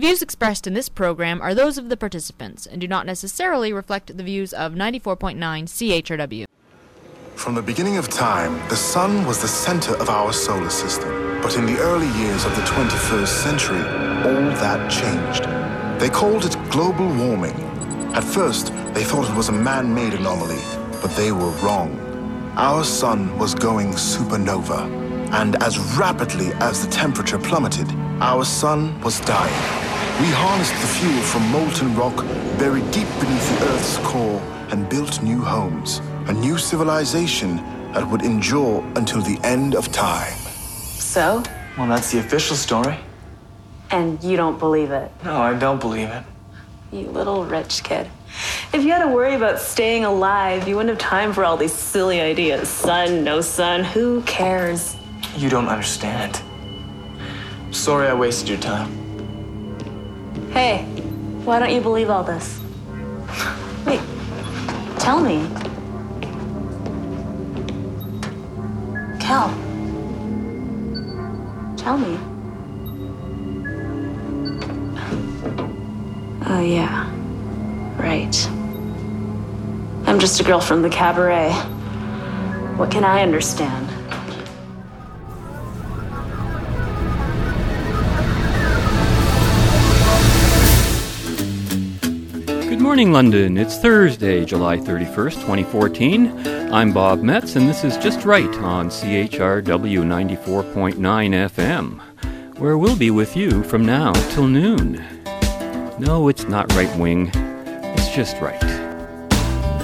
The views expressed in this program are those of the participants and do not necessarily reflect the views of 94.9 CHRW. From the beginning of time, the sun was the center of our solar system. But in the early years of the 21st century, all that changed. They called it global warming. At first, they thought it was a man made anomaly, but they were wrong. Our sun was going supernova, and as rapidly as the temperature plummeted, our sun was dying. We harnessed the fuel from molten rock buried deep beneath the Earth's core and built new homes, a new civilization that would endure until the end of time. So? Well, that's the official story. And you don't believe it? No, I don't believe it. You little rich kid. If you had to worry about staying alive, you wouldn't have time for all these silly ideas. Sun, no sun, who cares? You don't understand. Sorry I wasted your time. Hey, why don't you believe all this? Wait, tell me. Cal. Tell me. Oh, yeah. Right. I'm just a girl from the cabaret. What can I understand? Morning, London. It's Thursday, July 31st, 2014. I'm Bob Metz, and this is Just Right on CHRW 94.9 FM, where we'll be with you from now till noon. No, it's not right wing, it's just right.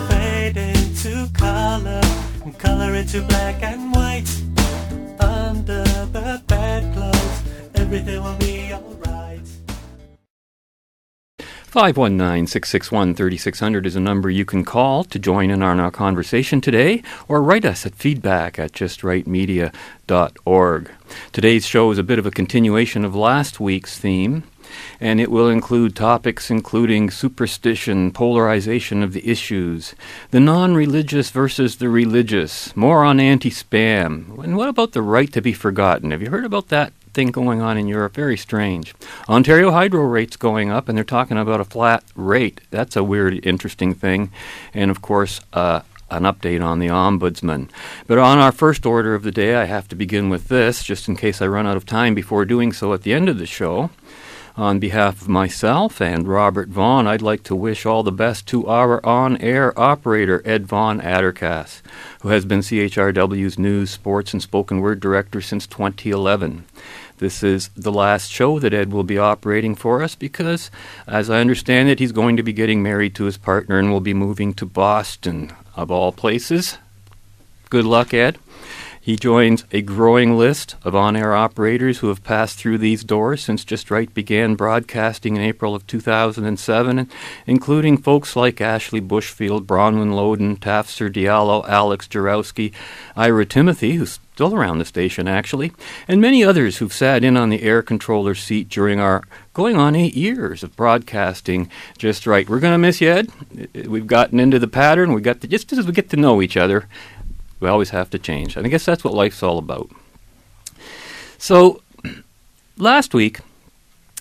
Fade into color, color into black and white. Under the bedclothes, everything will be 519 661 3600 is a number you can call to join in on our conversation today, or write us at feedback at justrightmedia.org. Today's show is a bit of a continuation of last week's theme, and it will include topics including superstition, polarization of the issues, the non religious versus the religious, more on anti spam, and what about the right to be forgotten? Have you heard about that? Thing going on in Europe, very strange. Ontario hydro rates going up, and they're talking about a flat rate. That's a weird, interesting thing. And of course, uh, an update on the ombudsman. But on our first order of the day, I have to begin with this, just in case I run out of time before doing so at the end of the show. On behalf of myself and Robert Vaughn, I'd like to wish all the best to our on air operator, Ed Vaughn Addercass, who has been CHRW's news, sports, and spoken word director since 2011. This is the last show that Ed will be operating for us because, as I understand it, he's going to be getting married to his partner and will be moving to Boston, of all places. Good luck, Ed. He joins a growing list of on air operators who have passed through these doors since Just Right began broadcasting in April of 2007, including folks like Ashley Bushfield, Bronwyn Loden, Tafsir Diallo, Alex Jarowski, Ira Timothy, who's still around the station actually, and many others who've sat in on the air controller seat during our going on eight years of broadcasting just right. We're going to miss you, Ed. We've gotten into the pattern. We got to, just as we get to know each other, we always have to change. And I guess that's what life's all about. So last week,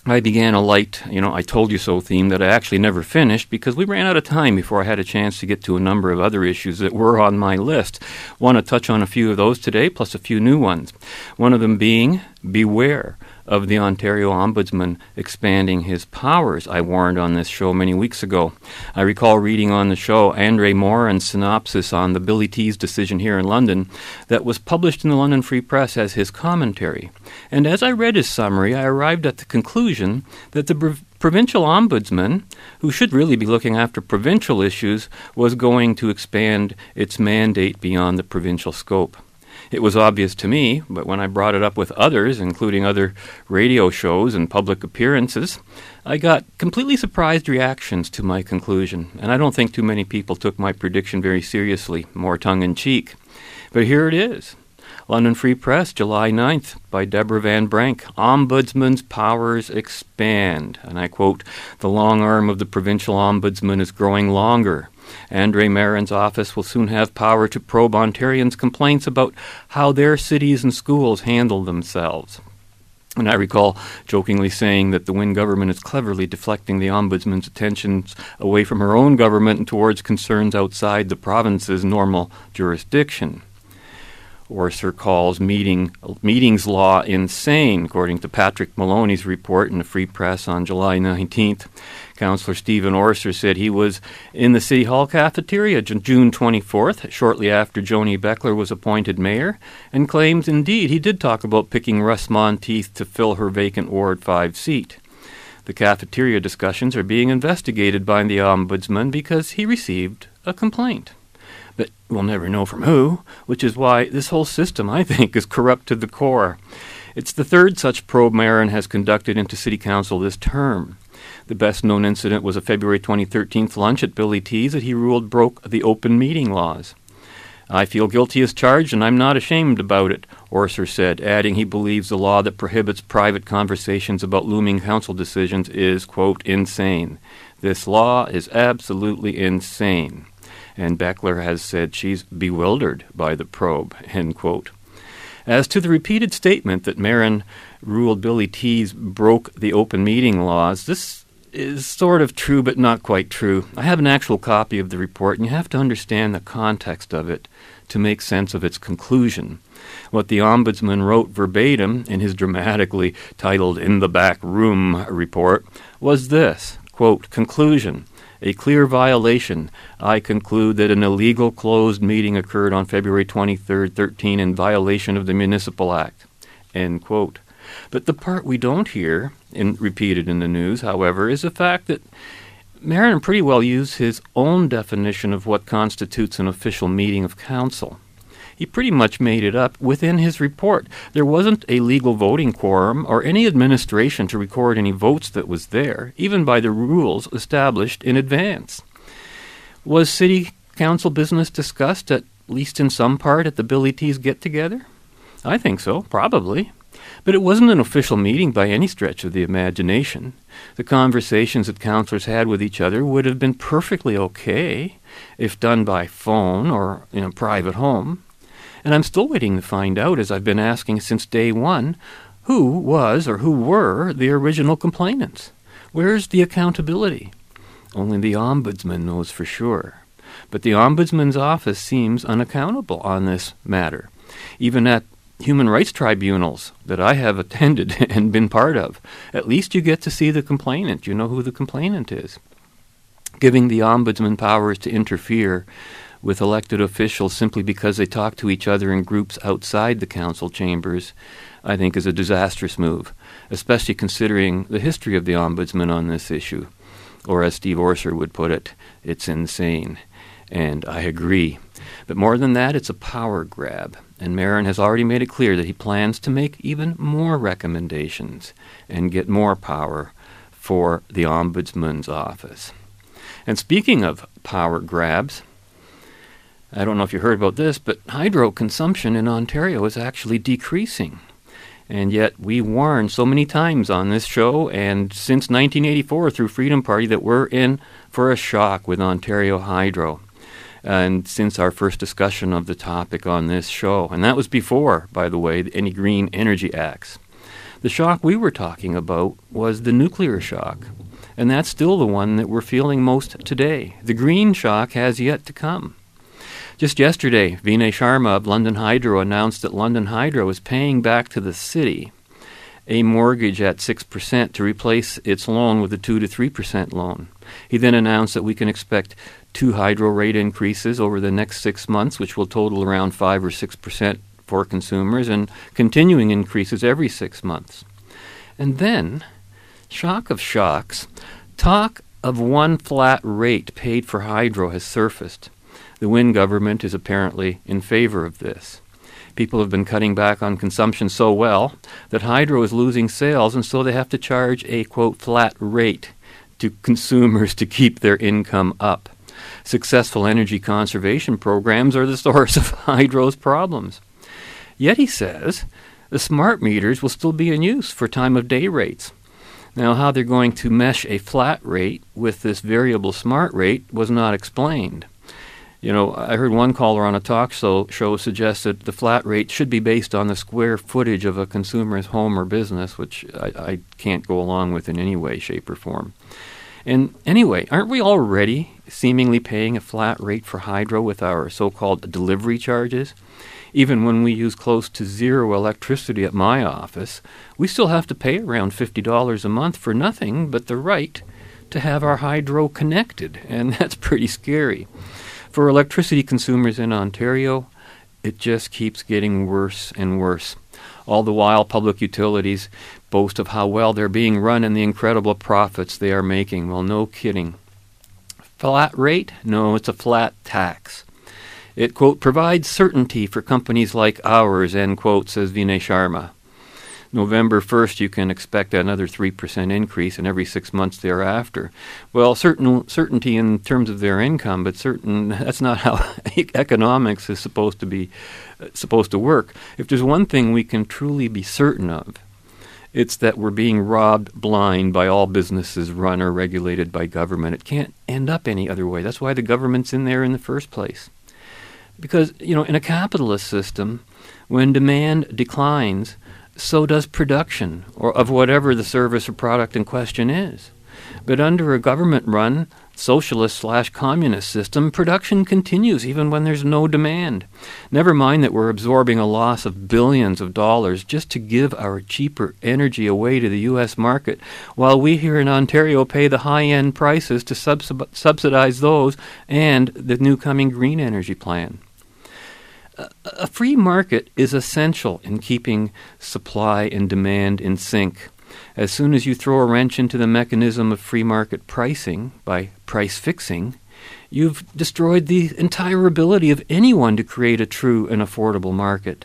I began a light, you know, I told you so theme that I actually never finished because we ran out of time before I had a chance to get to a number of other issues that were on my list. Want to touch on a few of those today, plus a few new ones. One of them being beware of the Ontario Ombudsman expanding his powers. I warned on this show many weeks ago. I recall reading on the show Andre Marin's synopsis on the Billy T's decision here in London that was published in the London Free Press as his commentary. And as I read his summary, I arrived at the conclusion that the prov- provincial ombudsman, who should really be looking after provincial issues, was going to expand its mandate beyond the provincial scope. It was obvious to me, but when I brought it up with others, including other radio shows and public appearances, I got completely surprised reactions to my conclusion, and I don't think too many people took my prediction very seriously, more tongue in cheek. But here it is. London Free Press, July 9th, by Deborah Van Brenk. Ombudsman's powers expand. And I quote The long arm of the provincial ombudsman is growing longer. Andre Marin's office will soon have power to probe Ontarians' complaints about how their cities and schools handle themselves. And I recall jokingly saying that the Wynne government is cleverly deflecting the Ombudsman's attentions away from her own government and towards concerns outside the province's normal jurisdiction. Orser calls meeting, meetings law insane, according to Patrick Maloney's report in the Free Press on July 19th. Councillor Stephen Orser said he was in the City Hall cafeteria June 24th, shortly after Joni Baechler was appointed mayor, and claims indeed he did talk about picking Russ Monteith to fill her vacant Ward 5 seat. The cafeteria discussions are being investigated by the Ombudsman because he received a complaint but we'll never know from who, which is why this whole system, I think, is corrupt to the core. It's the third such probe Marin has conducted into City Council this term. The best known incident was a February 2013 lunch at Billy T's that he ruled broke the open meeting laws. I feel guilty as charged, and I'm not ashamed about it, Orser said, adding he believes the law that prohibits private conversations about looming council decisions is, quote, insane. This law is absolutely insane and Baechler has said she's bewildered by the probe, end quote. As to the repeated statement that Marin ruled Billy T's broke the open meeting laws, this is sort of true but not quite true. I have an actual copy of the report, and you have to understand the context of it to make sense of its conclusion. What the Ombudsman wrote verbatim in his dramatically titled In the Back Room report was this quote, Conclusion a clear violation. I conclude that an illegal closed meeting occurred on February 23, 13 in violation of the Municipal Act. End quote. But the part we don't hear, in, repeated in the news, however, is the fact that Marin pretty well used his own definition of what constitutes an official meeting of council he pretty much made it up within his report. There wasn't a legal voting quorum or any administration to record any votes that was there, even by the rules established in advance. Was city council business discussed, at least in some part, at the Billy T's get together? I think so, probably. But it wasn't an official meeting by any stretch of the imagination. The conversations that counselors had with each other would have been perfectly okay if done by phone or in a private home. And I'm still waiting to find out, as I've been asking since day one, who was or who were the original complainants. Where's the accountability? Only the Ombudsman knows for sure. But the Ombudsman's office seems unaccountable on this matter. Even at human rights tribunals that I have attended and been part of, at least you get to see the complainant. You know who the complainant is. Giving the Ombudsman powers to interfere with elected officials simply because they talk to each other in groups outside the council chambers, I think is a disastrous move, especially considering the history of the Ombudsman on this issue. Or, as Steve Orser would put it, it's insane. And I agree. But more than that, it's a power grab. And Marin has already made it clear that he plans to make even more recommendations and get more power for the Ombudsman's office. And speaking of power grabs, I don't know if you heard about this, but hydro consumption in Ontario is actually decreasing. And yet we warned so many times on this show and since 1984 through Freedom Party that we're in for a shock with Ontario Hydro. And since our first discussion of the topic on this show, and that was before, by the way, any Green Energy Acts. The shock we were talking about was the nuclear shock, and that's still the one that we're feeling most today. The green shock has yet to come. Just yesterday, Vinay Sharma of London Hydro announced that London Hydro is paying back to the city a mortgage at 6% to replace its loan with a 2 to 3% loan. He then announced that we can expect two hydro rate increases over the next six months, which will total around 5 or 6% for consumers, and continuing increases every six months. And then, shock of shocks, talk of one flat rate paid for hydro has surfaced. The Wynne government is apparently in favor of this. People have been cutting back on consumption so well that hydro is losing sales, and so they have to charge a quote flat rate to consumers to keep their income up. Successful energy conservation programs are the source of hydro's problems. Yet, he says, the smart meters will still be in use for time of day rates. Now, how they're going to mesh a flat rate with this variable smart rate was not explained. You know, I heard one caller on a talk show, suggest that the flat rate should be based on the square footage of a consumer's home or business, which I, I can't go along with in any way, shape, or form. And anyway, aren't we already seemingly paying a flat rate for hydro with our so called delivery charges? Even when we use close to zero electricity at my office, we still have to pay around $50 a month for nothing but the right to have our hydro connected, and that's pretty scary. For electricity consumers in Ontario, it just keeps getting worse and worse. All the while, public utilities boast of how well they're being run and the incredible profits they are making. Well, no kidding. Flat rate? No, it's a flat tax. It, quote, provides certainty for companies like ours, end quote, says Vinay Sharma. November 1st, you can expect another 3% increase, and every six months thereafter. Well, certain certainty in terms of their income, but certain that's not how economics is supposed to be uh, supposed to work. If there's one thing we can truly be certain of, it's that we're being robbed blind by all businesses run or regulated by government. It can't end up any other way. That's why the government's in there in the first place. Because, you know, in a capitalist system, when demand declines, so does production or of whatever the service or product in question is. But under a government run socialist slash communist system, production continues even when there's no demand. Never mind that we're absorbing a loss of billions of dollars just to give our cheaper energy away to the U.S. market, while we here in Ontario pay the high end prices to subsidize those and the new coming green energy plan a free market is essential in keeping supply and demand in sync. As soon as you throw a wrench into the mechanism of free market pricing by price fixing, you've destroyed the entire ability of anyone to create a true and affordable market.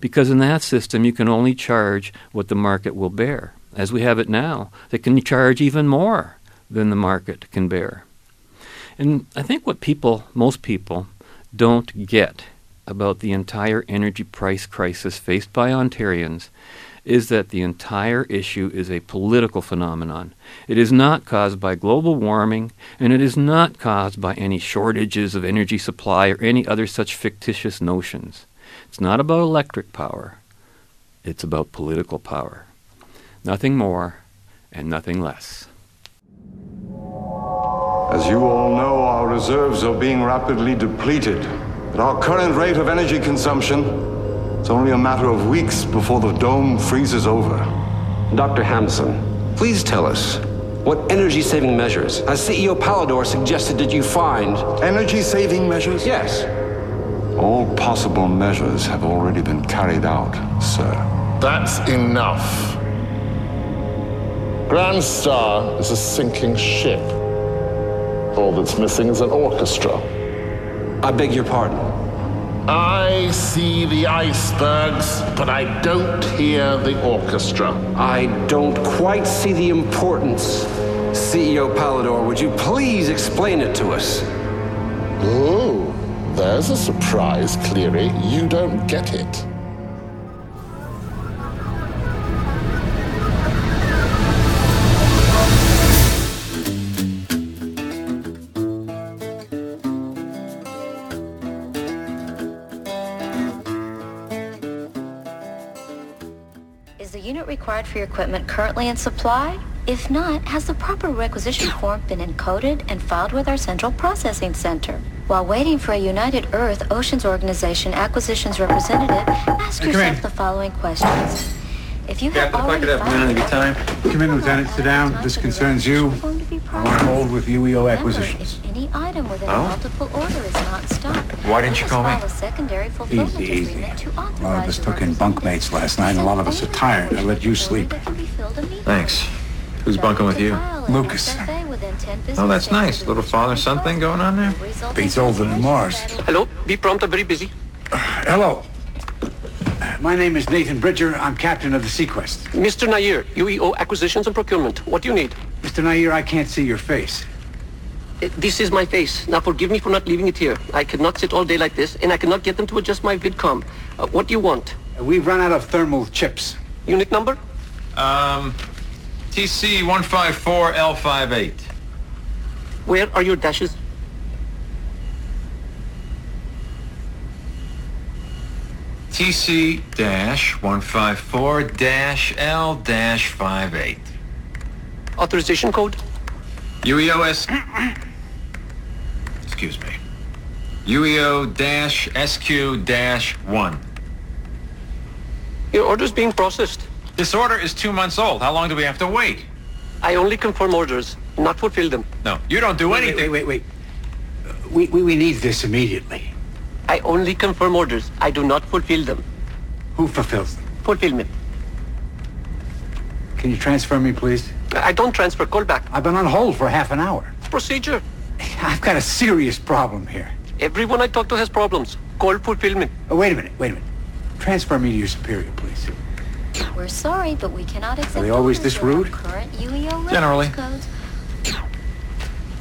Because in that system, you can only charge what the market will bear. As we have it now, they can charge even more than the market can bear. And I think what people, most people, don't get about the entire energy price crisis faced by Ontarians is that the entire issue is a political phenomenon. It is not caused by global warming, and it is not caused by any shortages of energy supply or any other such fictitious notions. It's not about electric power, it's about political power. Nothing more and nothing less. As you all know, our reserves are being rapidly depleted. At our current rate of energy consumption, it's only a matter of weeks before the dome freezes over. Dr. Hampson, please tell us what energy saving measures, as CEO Palador suggested that you find. Energy saving measures? Yes. All possible measures have already been carried out, sir. That's enough. Grand Star is a sinking ship. All that's missing is an orchestra. I beg your pardon. I see the icebergs, but I don't hear the orchestra. I don't quite see the importance. CEO Palador, would you please explain it to us? Oh, there's a surprise, Cleary. You don't get it. Required for your equipment currently in supply? If not, has the proper requisition form been encoded and filed with our central processing center? While waiting for a United Earth Oceans Organization acquisitions representative, ask Hey, yourself the following questions. If you have Captain, if I already could have a minute of your time. Come in, Lieutenant. Sit down. This concerns you. I want to hold with UEO Remember, acquisitions. if any item within Oh? a multiple order is not stocked, Why didn't you call me? file a secondary fulfillment Easy, easy. A lot of us took in bunkmates last night, and a lot of us are tired. I let you sleep. Thanks. Who's bunking with you? Lucas. Oh, that's nice. Little father-son thing going on there? Beats older than Mars. Hello, be prompt, I'm very busy. Uh, hello. My name is Nathan Bridger. I'm captain of the seaQuest. Mr. Nair, UEO Acquisitions and Procurement. What do you need? Mr. Nair, I can't see your face this is my face. Now forgive me for not leaving it here. I cannot sit all day like this, and I cannot get them to adjust my VidCom. Uh, what do you want? Uh, we've run out of thermal chips. Unit number? Um, TC154L58. Where are your dashes? TC-154-L-58. Authorization code? UEOS Excuse me. UEO SQ 1. Your order's being processed. This order is two months old. How long do we have to wait? I only confirm orders, not fulfill them. No, you don't do Wait, anything. Wait, wait, wait. We, we, we need this immediately. I only confirm orders. I do not fulfill them. Who fulfills them? Fulfillment. Can you transfer me, please? I don't transfer. Call back. I've been on hold for half an hour. Procedure. I've got a serious problem here. Everyone I talk to has problems. Call fulfillment. Oh, wait a minute, wait a minute. Transfer me to your superior, please. We're sorry, but we cannot accept Are they always this rude? Current UEO Generally. reference codes.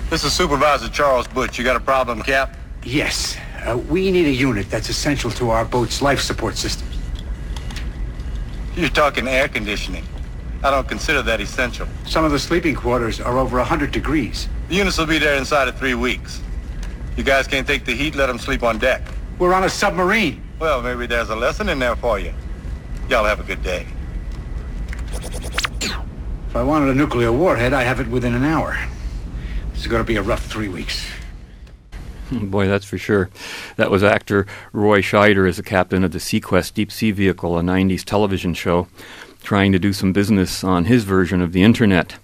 This is Supervisor Charles Butch. You got a problem, Cap? Yes. Uh, we need a unit that's essential to our boat's life support systems. You're talking air conditioning. I don't consider that essential. Some of the sleeping quarters are over 100 degrees. The units will be there inside of three weeks. You guys can't take the heat, let them sleep on deck. We're on a submarine. Well, maybe there's a lesson in there for you. Y'all have a good day. If I wanted a nuclear warhead, I have it within an hour. This is going to be a rough three weeks. Boy, that's for sure. That was actor Roy Scheider as the captain of the seaQuest deep sea vehicle, a 90s television show, trying to do some business on his version of the internet.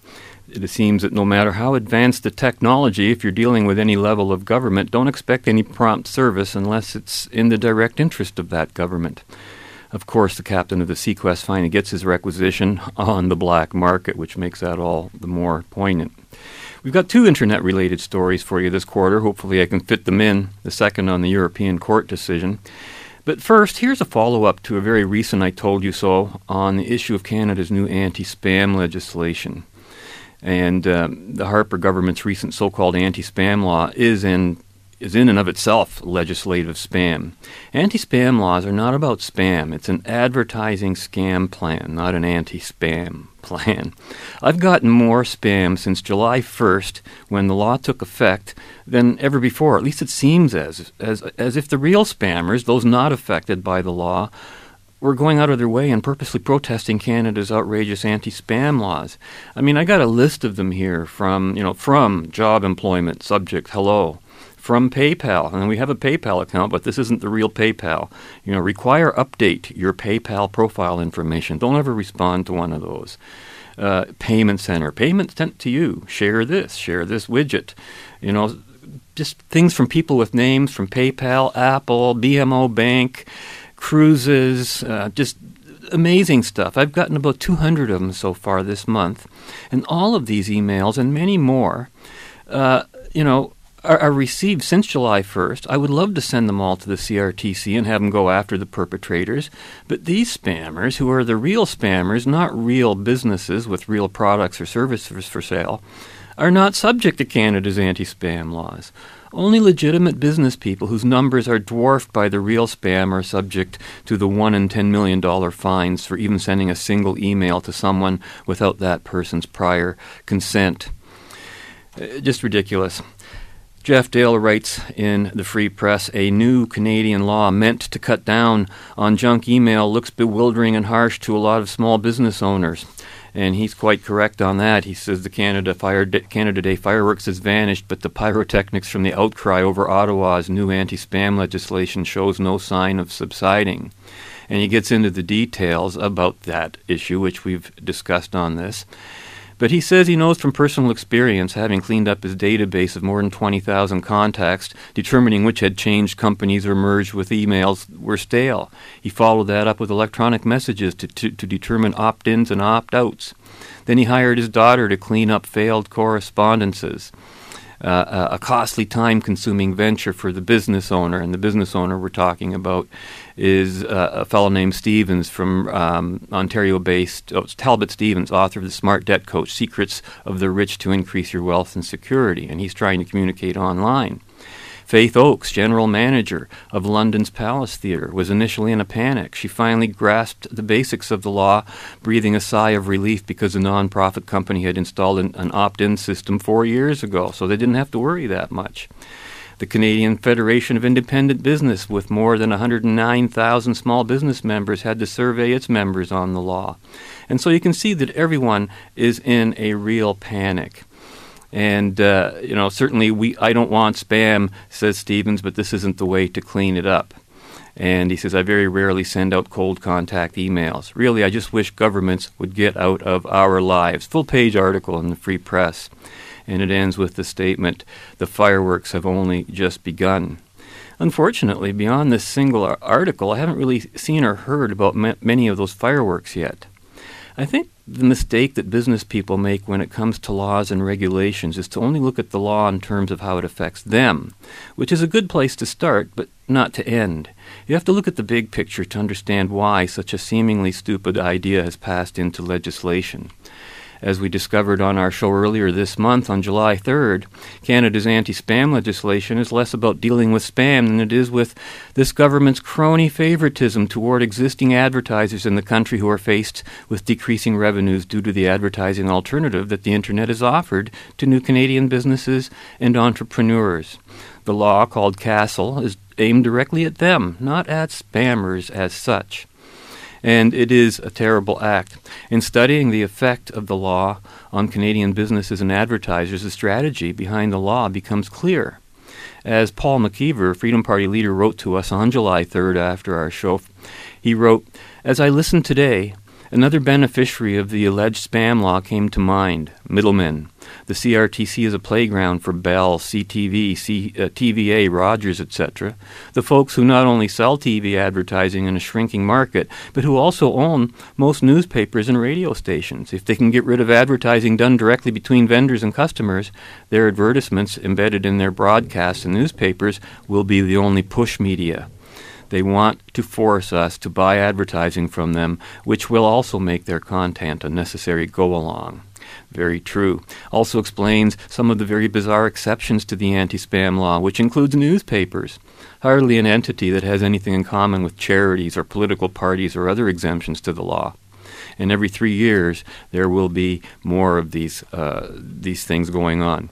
It seems that no matter how advanced the technology, if you're dealing with any level of government, don't expect any prompt service unless it's in the direct interest of that government. Of course, the captain of the seaQuest finally gets his requisition on the black market, which makes that all the more poignant. We've got two internet related stories for you this quarter. Hopefully, I can fit them in. The second on the European Court decision. But first, here's a follow up to a very recent I Told You So on the issue of Canada's new anti spam legislation. And um, the Harper government's recent so called anti spam law is in, is in and of itself legislative spam. Anti spam laws are not about spam, it's an advertising scam plan, not an anti spam plan. I've gotten more spam since July 1st, when the law took effect, than ever before. At least it seems as, as, as if the real spammers, those not affected by the law, were going out of their way and purposely protesting Canada's outrageous anti-spam laws. I mean, I got a list of them here from, you know, from job employment subject hello, from PayPal, and we have a PayPal account, but this isn't the real PayPal. You know, require update your PayPal profile information. Don't ever respond to one of those. Uh, payment center, payment sent to you. Share this, share this widget. You know, just things from people with names from PayPal, Apple, BMO Bank cruises, uh, just amazing stuff. I've gotten about 200 of them so far this month. And all of these emails and many more, uh, you know, are, are, received since July 1st. I would love to send them all to the CRTC and have them go after the perpetrators. But these spammers, who are the real spammers, not real businesses with real products or services for sale, are not subject to Canada's anti spam laws. Only legitimate business people whose numbers are dwarfed by the real spam are subject to the one in ten million dollar fines for even sending a single email to someone without that person's prior consent. Uh, just ridiculous. Jeff Dale writes in the Free Press a new Canadian law meant to cut down on junk email looks bewildering and harsh to a lot of small business owners and he's quite correct on that. He says the Canada Fire Canada Day fireworks has vanished, but the pyrotechnics from the outcry over Ottawa's new anti-spam legislation shows no sign of subsiding. And he gets into the details about that issue, which we've discussed on this. But he says he knows from personal experience, having cleaned up his database of more than 20,000 contacts, determining which had changed companies or merged with emails were stale. He followed that up with electronic messages to, to, to determine opt ins and opt outs. Then he hired his daughter to clean up failed correspondences uh, a costly, time consuming venture for the business owner. And the business owner we're talking about is uh, a fellow named Stevens from um, Ontario based, oh, Talbot Stevens, author of The Smart Debt Coach Secrets of the Rich to Increase Your Wealth and Security. And he's trying to communicate online. Faith Oakes, general manager of London's Palace Theatre, was initially in a panic. She finally grasped the basics of the law, breathing a sigh of relief because the nonprofit company had installed an, an opt in system four years ago, so they didn't have to worry that much. The Canadian Federation of Independent Business, with more than 109,000 small business members, had to survey its members on the law. And so you can see that everyone is in a real panic. And uh, you know, certainly we I don't want spam, says Stevens, but this isn't the way to clean it up. And he says, I very rarely send out cold contact emails. Really, I just wish governments would get out of our lives. Full page article in the Free Press. And it ends with the statement the fireworks have only just begun. Unfortunately, beyond this single article, I haven't really seen or heard about ma- many of those fireworks yet. I think the mistake that business people make when it comes to laws and regulations is to only look at the law in terms of how it affects them, which is a good place to start, but not to end. You have to look at the big picture to understand why such a seemingly stupid idea has passed into legislation. As we discovered on our show earlier this month, on July 3rd, Canada's anti spam legislation is less about dealing with spam than it is with this government's crony favoritism toward existing advertisers in the country who are faced with decreasing revenues due to the advertising alternative that the Internet has offered to new Canadian businesses and entrepreneurs. The law, called CASL, is aimed directly at them, not at spammers as such and it is a terrible act. In studying the effect of the law on Canadian businesses and advertisers, the strategy behind the law becomes clear. As Paul McKeever, Freedom Party leader, wrote to us on July 3rd after our show, he wrote, As I listened today, another beneficiary of the alleged spam law came to mind middlemen. The CRTC is a playground for Bell, CTV, C, uh, TVA, Rogers, etc. The folks who not only sell TV advertising in a shrinking market, but who also own most newspapers and radio stations. If they can get rid of advertising done directly between vendors and customers, their advertisements embedded in their broadcasts and newspapers will be the only push media. They want to force us to buy advertising from them, which will also make their content a necessary go along. Very true. Also explains some of the very bizarre exceptions to the anti spam law, which includes newspapers. Hardly an entity that has anything in common with charities or political parties or other exemptions to the law. And every three years, there will be more of these, uh, these things going on.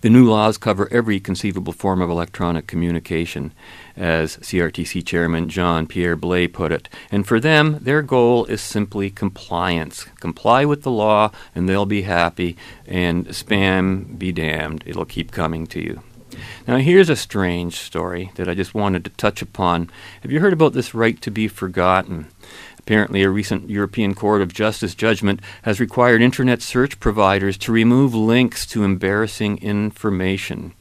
The new laws cover every conceivable form of electronic communication, as CRTC Chairman Jean Pierre Blais put it. And for them, their goal is simply compliance. Comply with the law, and they'll be happy, and spam be damned. It'll keep coming to you. Now, here's a strange story that I just wanted to touch upon. Have you heard about this right to be forgotten? Apparently, a recent European Court of Justice judgment has required Internet search providers to remove links to embarrassing information.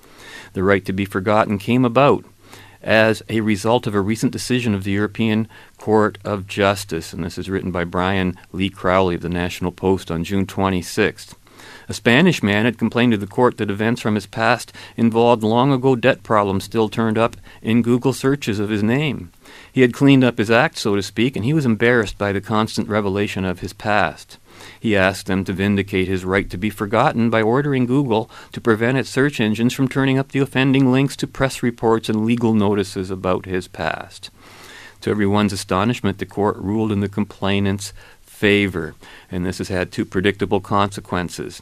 The right to be forgotten came about as a result of a recent decision of the European Court of Justice, and this is written by Brian Lee Crowley of the National Post on June 26th. A Spanish man had complained to the court that events from his past involved long ago debt problems still turned up in Google searches of his name. He had cleaned up his act, so to speak, and he was embarrassed by the constant revelation of his past. He asked them to vindicate his right to be forgotten by ordering Google to prevent its search engines from turning up the offending links to press reports and legal notices about his past. To everyone's astonishment, the court ruled in the complainant's favor, and this has had two predictable consequences.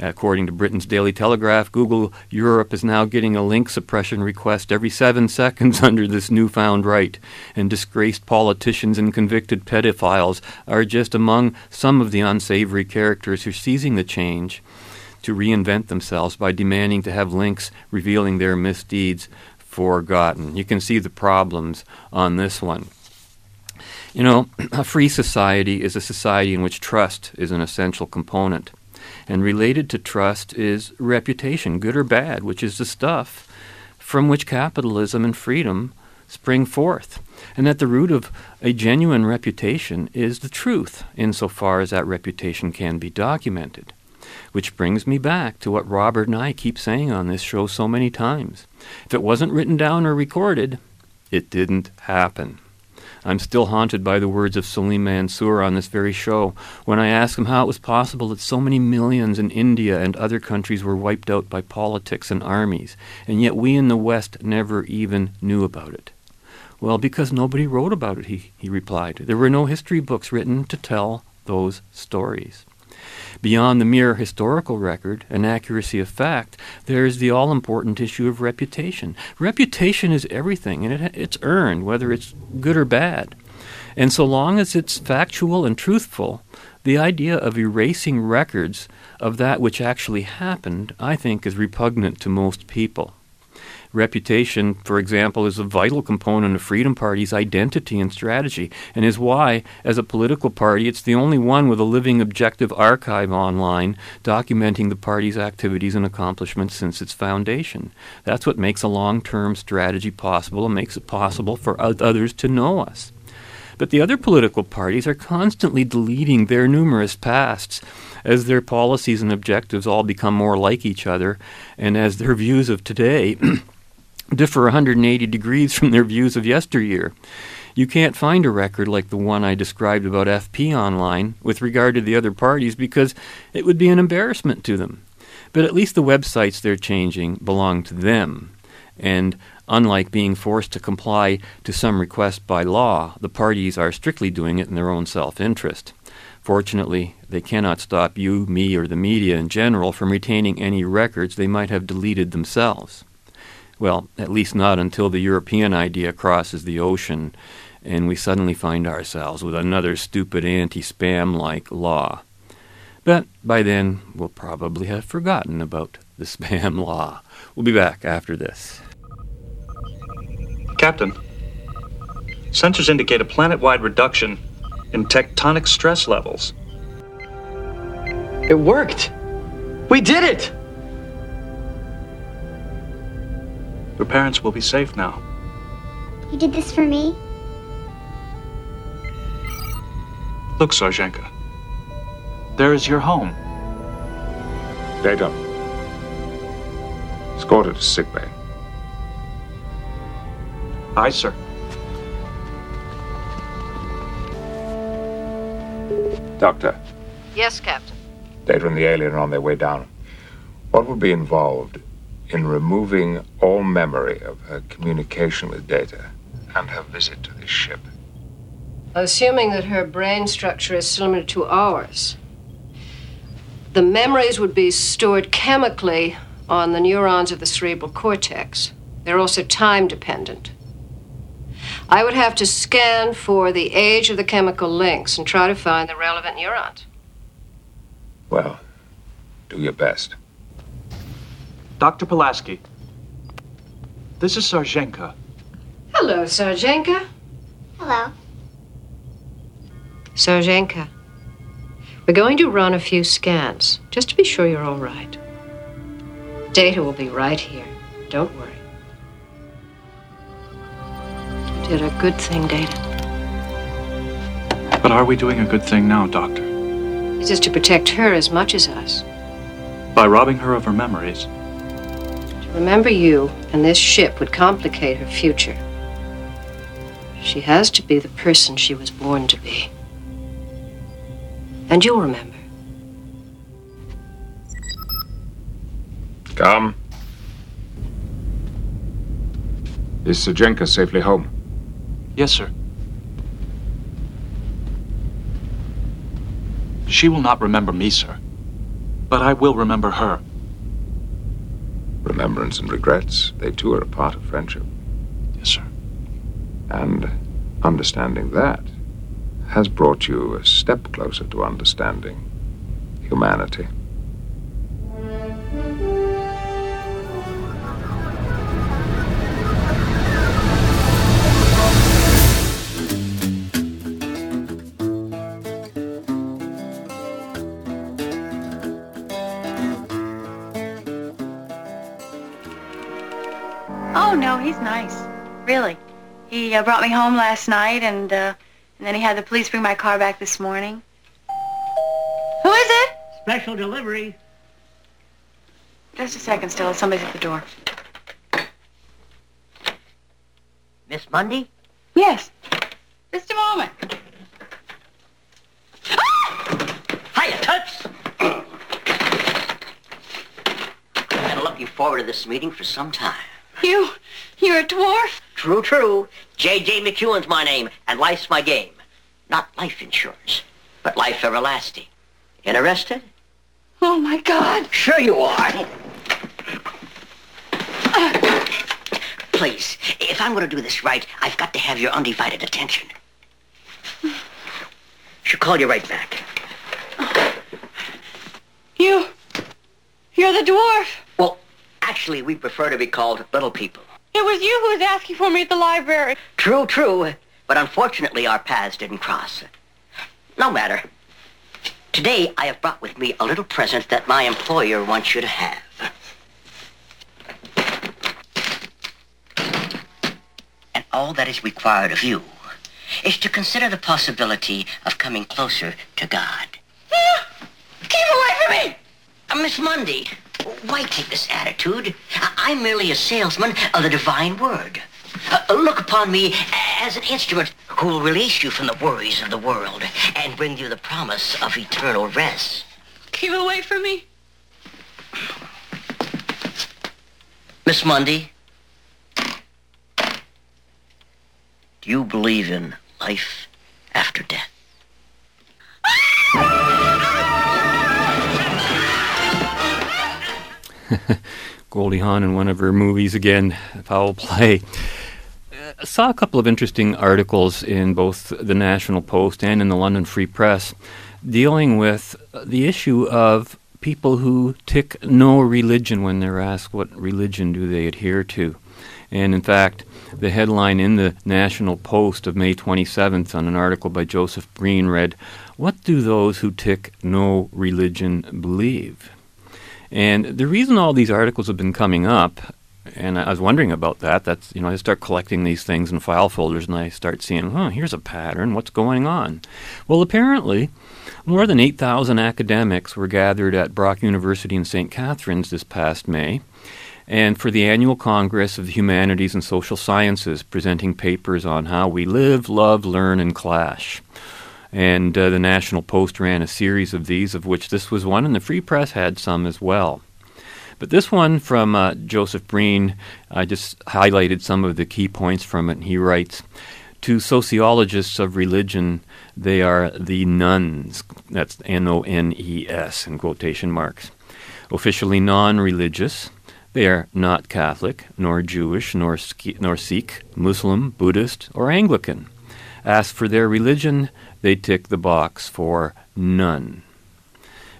According to Britain's Daily Telegraph, Google Europe is now getting a link suppression request every seven seconds under this newfound right, and disgraced politicians and convicted pedophiles are just among some of the unsavory characters who are seizing the change to reinvent themselves by demanding to have links revealing their misdeeds forgotten. You can see the problems on this one. You know, a free society is a society in which trust is an essential component. And related to trust is reputation, good or bad, which is the stuff from which capitalism and freedom spring forth. And at the root of a genuine reputation is the truth, insofar as that reputation can be documented. Which brings me back to what Robert and I keep saying on this show so many times. If it wasn't written down or recorded, it didn't happen. I'm still haunted by the words of Salim Mansur on this very show when I asked him how it was possible that so many millions in India and other countries were wiped out by politics and armies, and yet we in the West never even knew about it. Well, because nobody wrote about it, he, he replied. There were no history books written to tell those stories. Beyond the mere historical record and accuracy of fact, there is the all important issue of reputation. Reputation is everything, and it, it's earned, whether it's good or bad. And so long as it's factual and truthful, the idea of erasing records of that which actually happened, I think, is repugnant to most people. Reputation, for example, is a vital component of Freedom Party's identity and strategy, and is why, as a political party, it's the only one with a living objective archive online documenting the party's activities and accomplishments since its foundation. That's what makes a long term strategy possible and makes it possible for others to know us. But the other political parties are constantly deleting their numerous pasts as their policies and objectives all become more like each other, and as their views of today differ 180 degrees from their views of yesteryear. You can't find a record like the one I described about FP online with regard to the other parties because it would be an embarrassment to them. But at least the websites they're changing belong to them. And unlike being forced to comply to some request by law, the parties are strictly doing it in their own self interest. Fortunately, they cannot stop you, me, or the media in general from retaining any records they might have deleted themselves. Well, at least not until the European idea crosses the ocean and we suddenly find ourselves with another stupid anti spam like law. But by then, we'll probably have forgotten about the spam law. We'll be back after this. Captain, sensors indicate a planet wide reduction in tectonic stress levels. It worked! We did it! Your parents will be safe now. You did this for me? Look, Sarjenka. There is your home. Data. Escorted to sickbay. Aye, sir. Doctor, Yes, Captain. Data and the alien are on their way down. What would be involved in removing all memory of her communication with Data and her visit to this ship? Assuming that her brain structure is similar to ours, the memories would be stored chemically on the neurons of the cerebral cortex. They're also time dependent. I would have to scan for the age of the chemical links and try to find the relevant neurons. Well, do your best. Dr. Pulaski. This is Sarjenka. Hello, Sarjenka. Hello. Sarjenka, we're going to run a few scans just to be sure you're all right. Data will be right here. Don't worry. You did a good thing, Data. But are we doing a good thing now, Doctor? This is to protect her as much as us. By robbing her of her memories. To remember you and this ship would complicate her future. She has to be the person she was born to be. And you'll remember. Come. Is Sarjenka safely home? Yes, sir. She will not remember me, sir. But I will remember her. Remembrance and regrets, they too are a part of friendship. Yes, sir. And understanding that has brought you a step closer to understanding humanity. Uh, brought me home last night, and uh, and then he had the police bring my car back this morning. Who is it? Special delivery. Just a second, Stella. Somebody's at the door. Miss Mundy? Yes. Just a moment. Hiya, Toots! I've been looking forward to this meeting for some time. You, you're a dwarf? True, true. J.J. McEwen's my name, and life's my game. Not life insurance, but life everlasting. Interested? Oh my God! Sure you are. Please, if I'm going to do this right, I've got to have your undivided attention. She'll call you right back. You. You're the dwarf. Actually, we prefer to be called little people. It was you who was asking for me at the library. True, true. But unfortunately, our paths didn't cross. No matter. Today, I have brought with me a little present that my employer wants you to have. And all that is required of you is to consider the possibility of coming closer to God. Keep away from me! Uh, Miss Mundy, why take this attitude? I'm merely a salesman of the divine word. Uh, look upon me as an instrument who will release you from the worries of the world and bring you the promise of eternal rest. Keep away from me. Miss Mundy, do you believe in life after death? Goldie Hawn in one of her movies again, foul play. I saw a couple of interesting articles in both the National Post and in the London Free Press dealing with the issue of people who tick no religion when they're asked what religion do they adhere to. And in fact, the headline in the National Post of May 27th on an article by Joseph Brean read, What do those who tick no religion believe? And the reason all these articles have been coming up, and I was wondering about that, that's, you know, I start collecting these things in file folders and I start seeing, huh, here's a pattern, what's going on? Well, apparently, more than 8,000 academics were gathered at Brock University in St. Catharines this past May, and for the annual Congress of the Humanities and Social Sciences, presenting papers on how we live, love, learn, and clash. And uh, the National Post ran a series of these, of which this was one, and the Free Press had some as well. But this one from uh, Joseph Brean, I just highlighted some of the key points from it. He writes To sociologists of religion, they are the nones. That's N O N E S in quotation marks. Officially non religious, they are not Catholic, nor Jewish, nor, ski- nor Sikh, Muslim, Buddhist, or Anglican. As for their religion, they tick the box for none.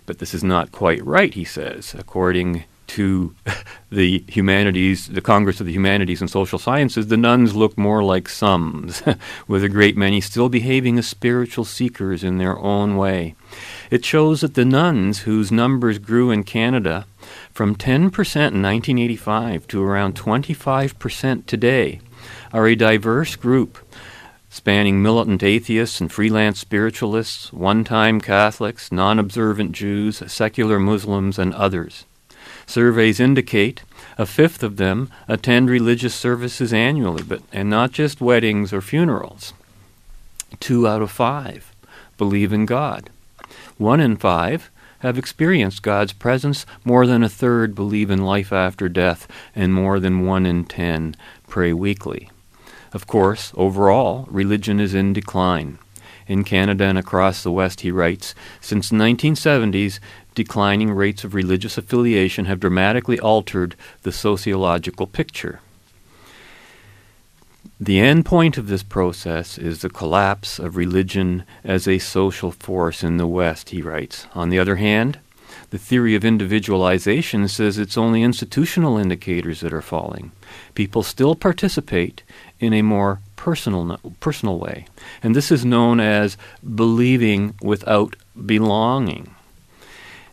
But this is not quite right, he says, according to the humanities, the Congress of the Humanities and Social Sciences, the nones look more like sums, with a great many still behaving as spiritual seekers in their own way. It shows that the nones, whose numbers grew in Canada from 10% in 1985 to around 25% today, are a diverse group spanning militant atheists and freelance spiritualists, one time Catholics, non observant Jews, secular Muslims, and others. Surveys indicate a fifth of them attend religious services annually, but, and not just weddings or funerals. Two out of five believe in God. One in five have experienced God's presence. More than a third believe in life after death, and more than one in ten pray weekly. Of course, overall, religion is in decline. In Canada and across the West, he writes, since the 1970s, declining rates of religious affiliation have dramatically altered the sociological picture. The end point of this process is the collapse of religion as a social force in the West, he writes. On the other hand, the theory of individualization says it's only institutional indicators that are falling. People still participate in a more personal personal way, and this is known as believing without belonging.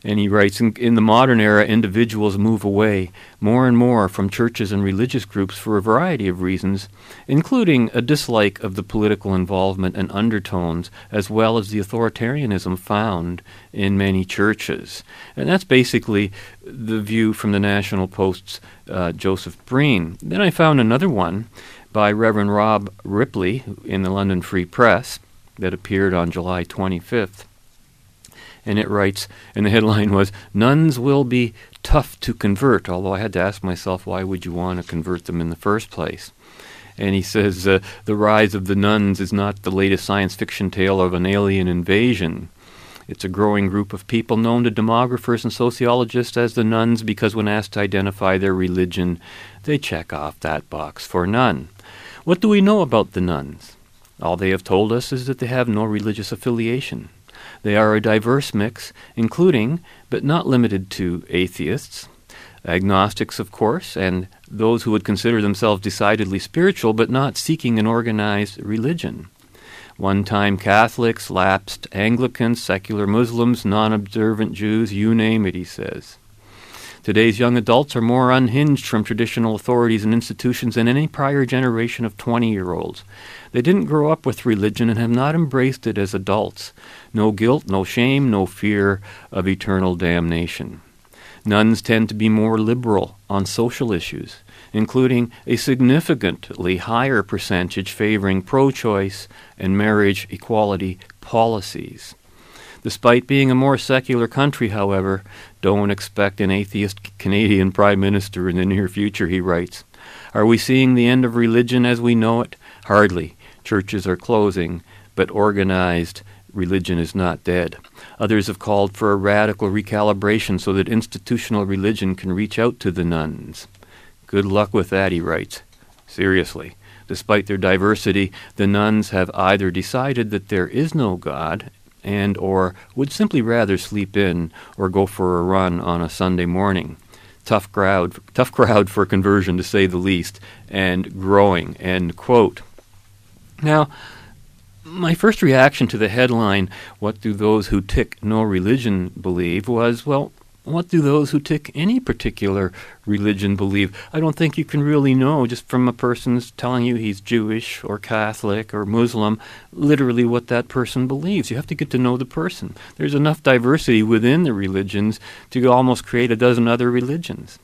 And he writes in, in, the modern era, individuals move away more and more from churches and religious groups for a variety of reasons, including a dislike of the political involvement and undertones, as well as the authoritarianism found in many churches. And that's basically the view from the National Post's uh, Joseph Brean. Then I found another one by Reverend Rob Ripley in the London Free Press that appeared on July 25th and it writes, and the headline was, Nones will be tough to convert, although I had to ask myself, why would you want to convert them in the first place? And he says, uh, the rise of the nones is not the latest science fiction tale of an alien invasion. It's a growing group of people known to demographers and sociologists as the nones because when asked to identify their religion, they check off that box for none. What do we know about the nones? All they have told us is that they have no religious affiliation. They are a diverse mix, including, but not limited to, atheists, agnostics, of course, and those who would consider themselves decidedly spiritual but not seeking an organized religion. One time Catholics, lapsed Anglicans, secular Muslims, non observant Jews, you name it, he says. Today's young adults are more unhinged from traditional authorities and institutions than any prior generation of 20 year olds. They didn't grow up with religion and have not embraced it as adults. No guilt, no shame, no fear of eternal damnation. Nones tend to be more liberal on social issues, including a significantly higher percentage favoring pro choice and marriage equality policies. Despite being a more secular country, however, don't expect an atheist Canadian Prime Minister in the near future, he writes. Are we seeing the end of religion as we know it? Hardly. Churches are closing, but organized religion is not dead. Others have called for a radical recalibration so that institutional religion can reach out to the nones. Good luck with that, he writes. Seriously. Despite their diversity, the nones have either decided that there is no God and or would simply rather sleep in or go for a run on a Sunday morning. Tough crowd, tough crowd for conversion to say the least, and growing. End quote. Now, my first reaction to the headline, What Do Those Who Tick No Religion Believe? was, well, what do those who tick any particular religion believe? I don't think you can really know just from a person's telling you he's Jewish or Catholic or Muslim, literally what that person believes. You have to get to know the person. There's enough diversity within the religions to almost create a dozen other religions.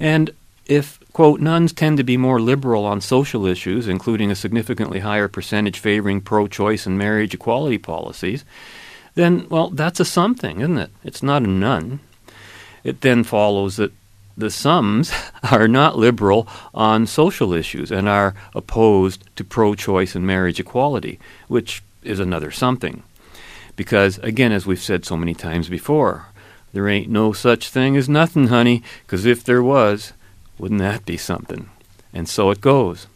And if, quote, nones tend to be more liberal on social issues, including a significantly higher percentage favoring pro choice and marriage equality policies, then, well, that's a something, isn't it? It's not a none. It then follows that the sums are not liberal on social issues and are opposed to pro choice and marriage equality, which is another something. Because, again, as we've said so many times before, there ain't no such thing as nothing, honey, because if there was, wouldn't that be something? And so it goes.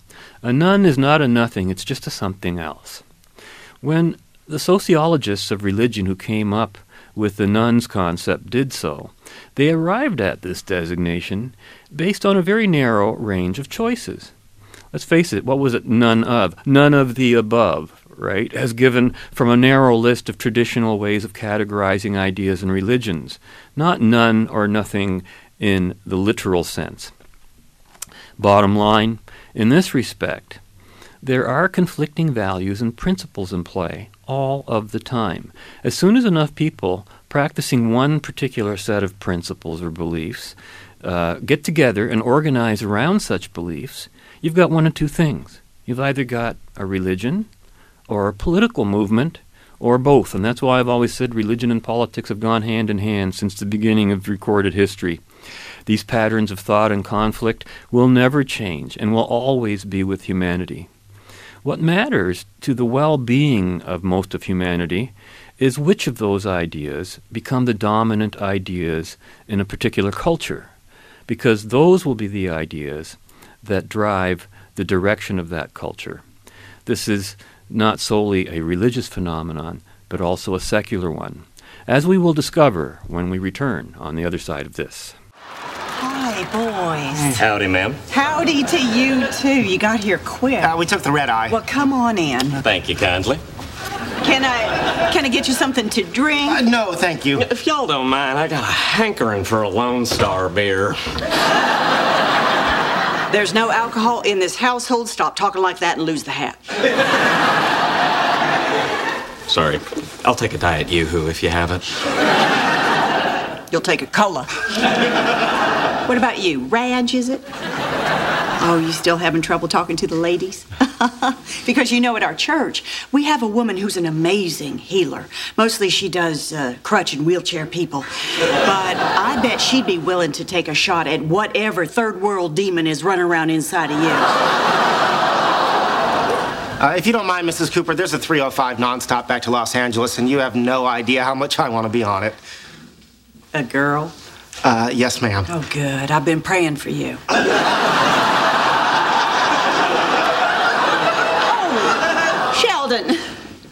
A none is not a nothing, it's just a something else. When the sociologists of religion who came up with the nones concept did so, they arrived at this designation based on a very narrow range of choices. Let's face it, what was it none of? None of the above, right? As given from a narrow list of traditional ways of categorizing ideas and religions, not none or nothing in the literal sense. Bottom line, in this respect, there are conflicting values and principles in play all of the time. As soon as enough people practicing one particular set of principles or beliefs uh, get together and organize around such beliefs, you've got one of two things. You've either got a religion or a political movement or both. And that's why I've always said religion and politics have gone hand in hand since the beginning of recorded history. These patterns of thought and conflict will never change and will always be with humanity. What matters to the well being of most of humanity is which of those ideas become the dominant ideas in a particular culture, because those will be the ideas that drive the direction of that culture. This is not solely a religious phenomenon, but also a secular one, as we will discover when we return on the other side of this. Hi, boys. Howdy, ma'am. Howdy to you, too. You got here quick. Uh, we took the red eye. Well, come on in. Thank you kindly. Can I can I get you something to drink? Uh, no, thank you. If y'all don't mind, I got a hankering for a Lone Star beer. There's no alcohol in this household. Stop talking like that and lose the hat. Sorry. I'll take a Diet Yoo-Hoo if you have it. You'll take a cola. What about you? Raj, is it? Oh, you still having trouble talking to the ladies? because you know, at our church, we have a woman who's an amazing healer. Mostly she does uh, crutch and wheelchair people. But I bet she'd be willing to take a shot at whatever third world demon is running around inside of you. Uh, if you don't mind, Mrs. Cooper, there's a 305 nonstop back to Los Angeles, and you have no idea how much I want to be on it. A girl? Uh, yes, ma'am. Oh, good. I've been praying for you. oh, Sheldon.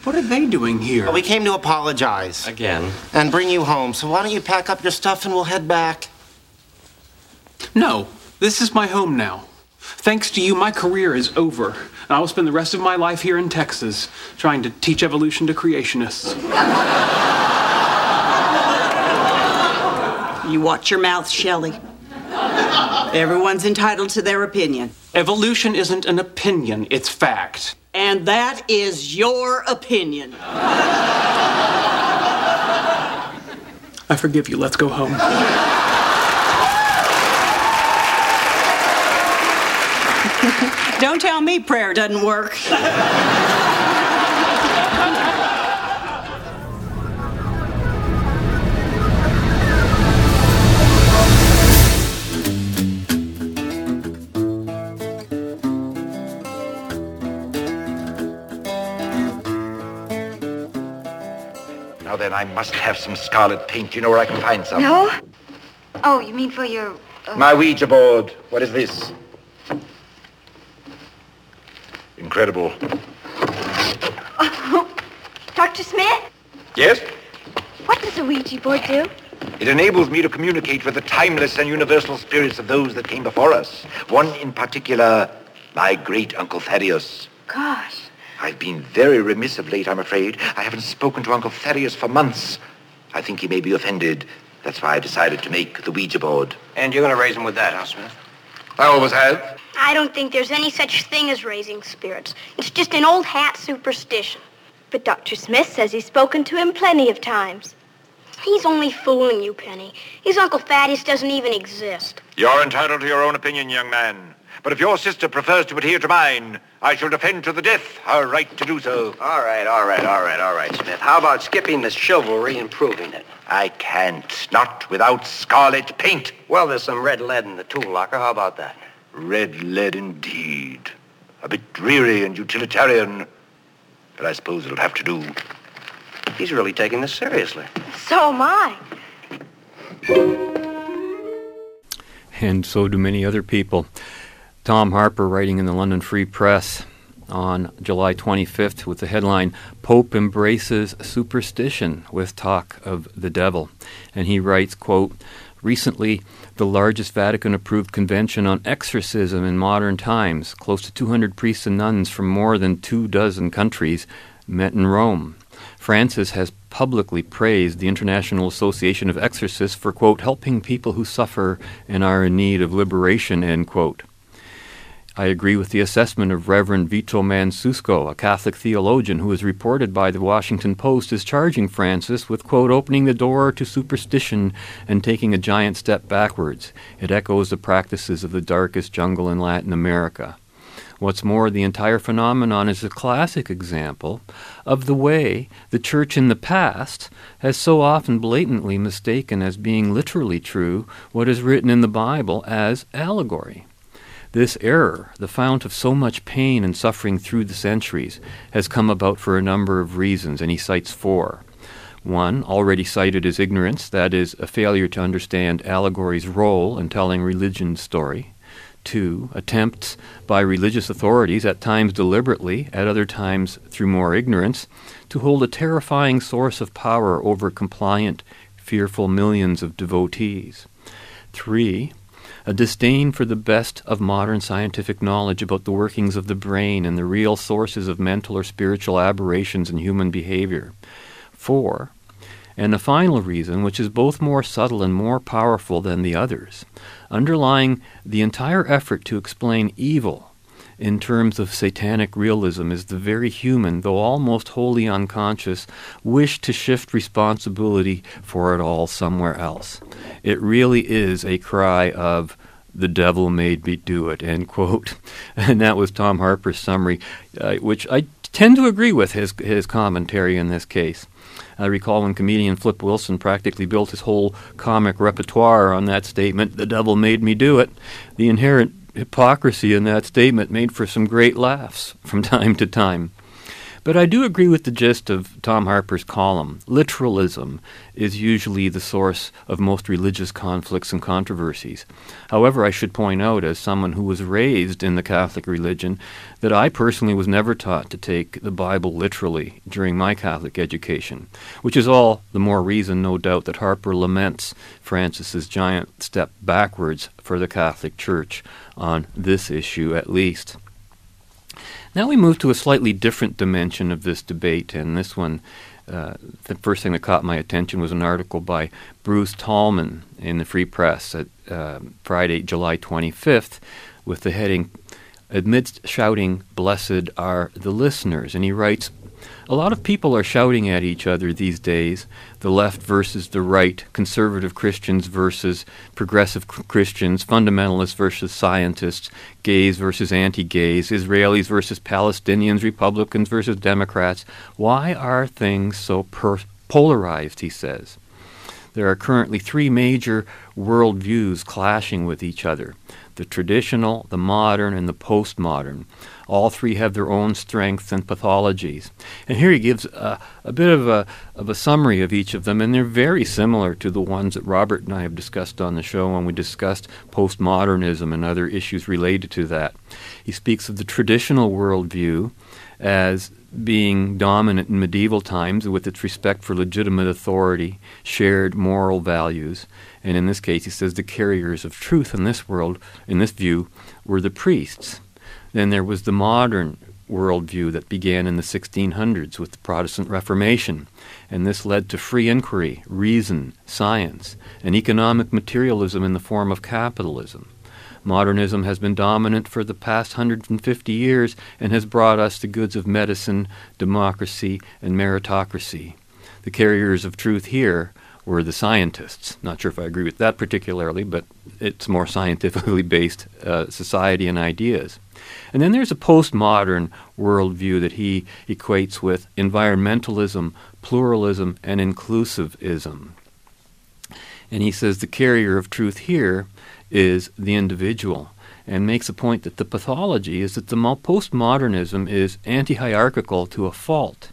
What are they doing here? Well, we came to apologize. Again. And bring you home. So why don't you pack up your stuff and we'll head back? No, this is my home now. Thanks to you, my career is over. And I will spend the rest of my life here in Texas trying to teach evolution to creationists. You watch your mouth, Shelley. Everyone's entitled to their opinion. Evolution isn't an opinion, it's fact. And that is your opinion. I forgive you. Let's go home. Don't tell me prayer doesn't work. Now then, I must have some scarlet paint. You know where I can find some? No? Oh, you mean for your. Uh, My Ouija board. What is this? Incredible. Oh, Dr. Smith? Yes? What does a Ouija board do? It enables me to communicate with the timeless and universal spirits of those that came before us. One in particular, my great Uncle Thaddeus. Gosh. I've been very remiss of late, I'm afraid. I haven't spoken to Uncle Thaddeus for months. I think he may be offended. That's why I decided to make the Ouija board. And you're going to raise him with that, huh, Smith? I always have. I don't think there's any such thing as raising spirits. It's just an old hat superstition. But Dr. Smith says he's spoken to him plenty of times. He's only fooling you, Penny. His Uncle Thaddeus doesn't even exist. You're entitled to your own opinion, young man. But if your sister prefers to adhere to mine, I shall defend to the death her right to do so. All right, all right, all right, all right, Smith. How about skipping the chivalry and proving it? I can't. Not without scarlet paint. Well, there's some red lead in the tool locker. How about that? Red lead indeed. A bit dreary and utilitarian. But I suppose it'll have to do. He's really taking this seriously. So am I. and so do many other people. Tom Harper, writing in the London Free Press on July 25th with the headline Pope Embraces Superstition with Talk of the Devil. And he writes, quote, Recently, the largest Vatican approved convention on exorcism in modern times, close to 200 priests and nuns from more than two dozen countries, met in Rome. Francis has publicly praised the International Association of Exorcists for, quote, helping people who suffer and are in need of liberation, end quote. I agree with the assessment of Reverend Vito Mansusco, a Catholic theologian who is reported by the Washington Post as charging Francis with, quote, opening the door to superstition and taking a giant step backwards. It echoes the practices of the darkest jungle in Latin America. What's more, the entire phenomenon is a classic example of the way the Church in the past has so often blatantly mistaken as being literally true what is written in the Bible as allegory. This error, the fount of so much pain and suffering through the centuries, has come about for a number of reasons, and he cites four. One, already cited as ignorance, that is, a failure to understand allegory's role in telling religion's story. Two, attempts by religious authorities, at times deliberately, at other times through more ignorance, to hold a terrifying source of power over compliant, fearful millions of devotees. Three, a disdain for the best of modern scientific knowledge about the workings of the brain and the real sources of mental or spiritual aberrations in human behavior. Four, and the final reason, which is both more subtle and more powerful than the others, underlying the entire effort to explain evil in terms of satanic realism is the very human, though almost wholly unconscious, wish to shift responsibility for it all somewhere else. It really is a cry of, the devil made me do it, end quote. And that was Tom Harper's summary, uh, which I tend to agree with his, his commentary in this case. I recall when comedian Flip Wilson practically built his whole comic repertoire on that statement, the devil made me do it. The inherent hypocrisy in that statement made for some great laughs from time to time. But I do agree with the gist of Tom Harper's column. Literalism is usually the source of most religious conflicts and controversies. However, I should point out, as someone who was raised in the Catholic religion, that I personally was never taught to take the Bible literally during my Catholic education, which is all the more reason, no doubt, that Harper laments Francis's giant step backwards for the Catholic Church on this issue at least. Now we move to a slightly different dimension of this debate, and this one, uh, the first thing that caught my attention was an article by Bruce Tallman in the Free Press at uh, Friday, July 25th, with the heading Amidst Shouting, Blessed Are the Listeners. And he writes, a lot of people are shouting at each other these days the left versus the right, conservative Christians versus progressive Christians, fundamentalists versus scientists, gays versus anti gays, Israelis versus Palestinians, Republicans versus Democrats. Why are things so per- polarized, he says? There are currently three major worldviews clashing with each other the traditional, the modern, and the postmodern. All three have their own strengths and pathologies. And here he gives a, a bit of a, of a summary of each of them, and they're very similar to the ones that Robert and I have discussed on the show when we discussed postmodernism and other issues related to that. He speaks of the traditional worldview as being dominant in medieval times with its respect for legitimate authority, shared moral values, and in this case he says the carriers of truth in this world, in this view, were the priests. Then there was the modern worldview that began in the 1600s with the Protestant Reformation, and this led to free inquiry, reason, science, and economic materialism in the form of capitalism. Modernism has been dominant for the past 150 years and has brought us the goods of medicine, democracy, and meritocracy. The carriers of truth here were the scientists. Not sure if I agree with that particularly, but it's more scientifically based uh, society and ideas. And then there's a postmodern worldview that he equates with environmentalism, pluralism, and inclusivism. And he says the carrier of truth here is the individual and makes a point that the pathology is that the postmodernism is anti hierarchical to a fault.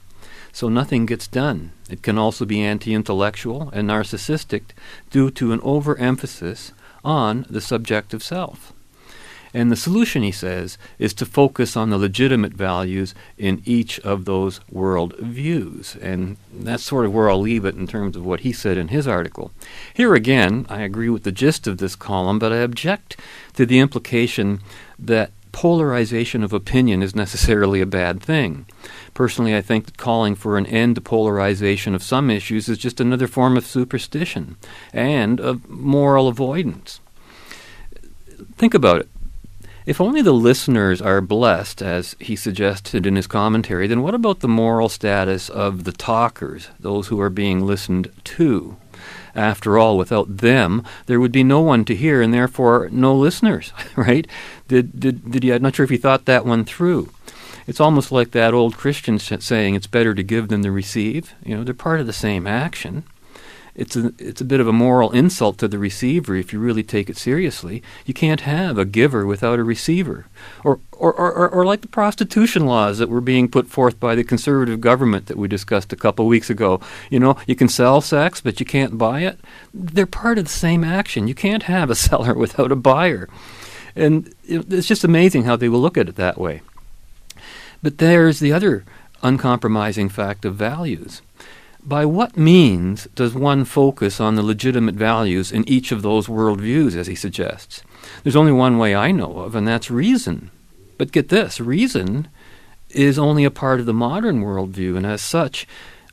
So nothing gets done. It can also be anti intellectual and narcissistic due to an overemphasis on the subjective self. And the solution, he says, is to focus on the legitimate values in each of those world views. And that's sort of where I'll leave it in terms of what he said in his article. Here again, I agree with the gist of this column, but I object to the implication that polarization of opinion is necessarily a bad thing. Personally, I think that calling for an end to polarization of some issues is just another form of superstition and of moral avoidance. Think about it. If only the listeners are blessed, as he suggested in his commentary, then what about the moral status of the talkers, those who are being listened to? After all, without them, there would be no one to hear, and therefore no listeners, right? Did, did, did he, I'm not sure if he thought that one through. It's almost like that old Christian saying, it's better to give than to receive. You know, they're part of the same action it's a it's a bit of a moral insult to the receiver if you really take it seriously. You can't have a giver without a receiver, or or, or, or like the prostitution laws that were being put forth by the conservative government that we discussed a couple of weeks ago. You know, you can sell sex, but you can't buy it. They're part of the same action. You can't have a seller without a buyer, and it's just amazing how they will look at it that way. But there's the other uncompromising fact of values by what means does one focus on the legitimate values in each of those worldviews, as he suggests? There's only one way I know of, and that's reason. But get this reason is only a part of the modern worldview, and as such,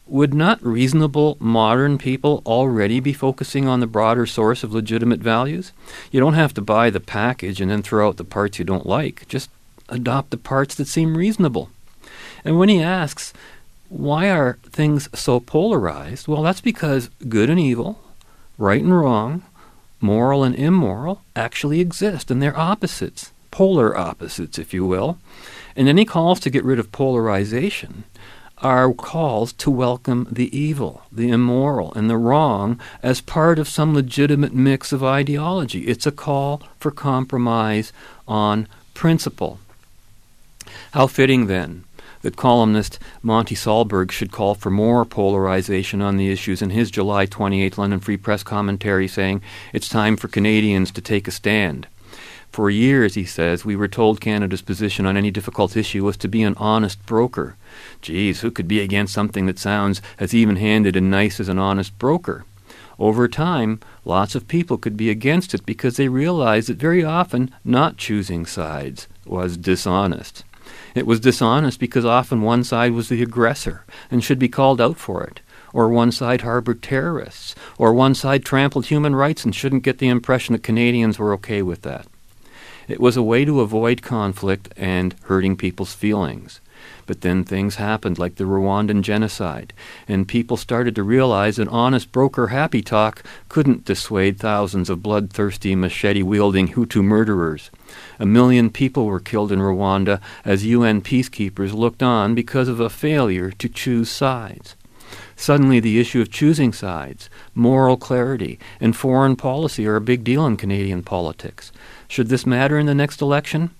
would not reasonable modern people already be focusing on the broader source of legitimate values? You don't have to buy the package and then throw out the parts you don't like. Just adopt the parts that seem reasonable. And when he asks, why are things so polarized? Well, that's because good and evil, right and wrong, moral and immoral actually exist, and they're opposites, polar opposites, if you will. And any calls to get rid of polarization. are calls to welcome the evil, the immoral, and the wrong as part of some legitimate mix of ideology. It's a call for compromise on principle. How fitting, then, that columnist Monte Solberg should call for more polarization on the issues in his July 28 London Free Press commentary, saying it's time for Canadians to take a stand. For years, he says, we were told Canada's position on any difficult issue was to be an honest broker. Geez, who could be against something that sounds as even handed and nice as an honest broker? Over time, lots of people could be against it because they realized that very often not choosing sides was dishonest. It was dishonest because often one side was the aggressor and should be called out for it, or one side harbored terrorists, or one side trampled human rights and shouldn't get the impression that Canadians were okay with that. It was a way to avoid conflict and hurting people's feelings. But then things happened, like the Rwandan genocide, and people started to realize that honest broker happy talk couldn't dissuade thousands of bloodthirsty, machete wielding Hutu murderers. A million people were killed in Rwanda as UN peacekeepers looked on because of a failure to choose sides. Suddenly, the issue of choosing sides, moral clarity, and foreign policy are a big deal in Canadian politics. Should this matter in the next election?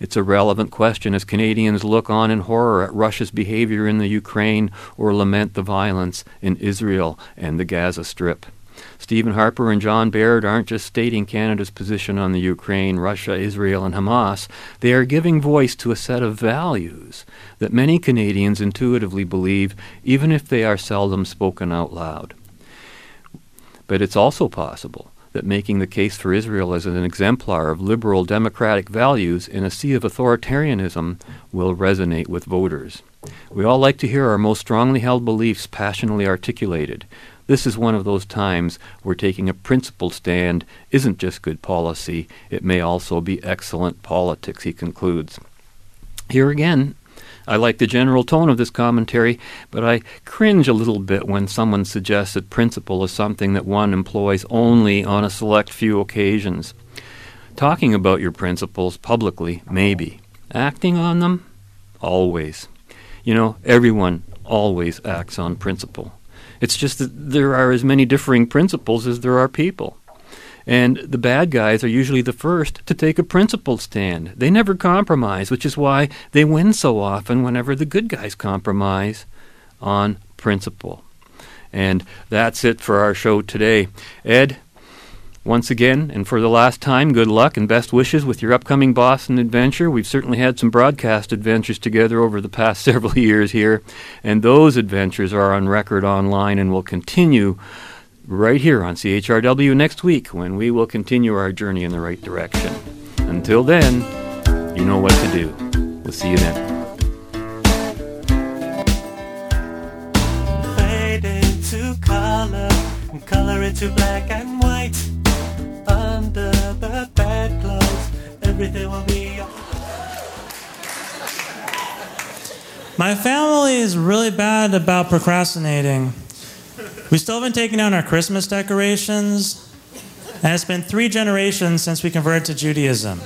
It's a relevant question as Canadians look on in horror at Russia's behavior in the Ukraine or lament the violence in Israel and the Gaza Strip. Stephen Harper and John Baird aren't just stating Canada's position on the Ukraine, Russia, Israel, and Hamas. They are giving voice to a set of values that many Canadians intuitively believe, even if they are seldom spoken out loud. But it's also possible that making the case for Israel as an exemplar of liberal democratic values in a sea of authoritarianism will resonate with voters. We all like to hear our most strongly held beliefs passionately articulated. This is one of those times where taking a principled stand isn't just good policy, it may also be excellent politics, he concludes. Here again, I like the general tone of this commentary, but I cringe a little bit when someone suggests that principle is something that one employs only on a select few occasions. Talking about your principles publicly, maybe. Acting on them? Always. You know, everyone always acts on principle. It's just that there are as many differing principles as there are people. And the bad guys are usually the first to take a principled stand. They never compromise, which is why they win so often whenever the good guys compromise on principle. And that's it for our show today. Ed, once again, and for the last time, good luck and best wishes with your upcoming Boston adventure. We've certainly had some broadcast adventures together over the past several years here, and those adventures are on record online and will continue right here on CHRW next week when we will continue our journey in the right direction. Until then, you know what to do. We'll see you then. Fade into color, and color into black and white. Under the bedclothes, everything will be. My family is really bad about procrastinating. We still haven't taken down our Christmas decorations, and it's been three generations since we converted to Judaism.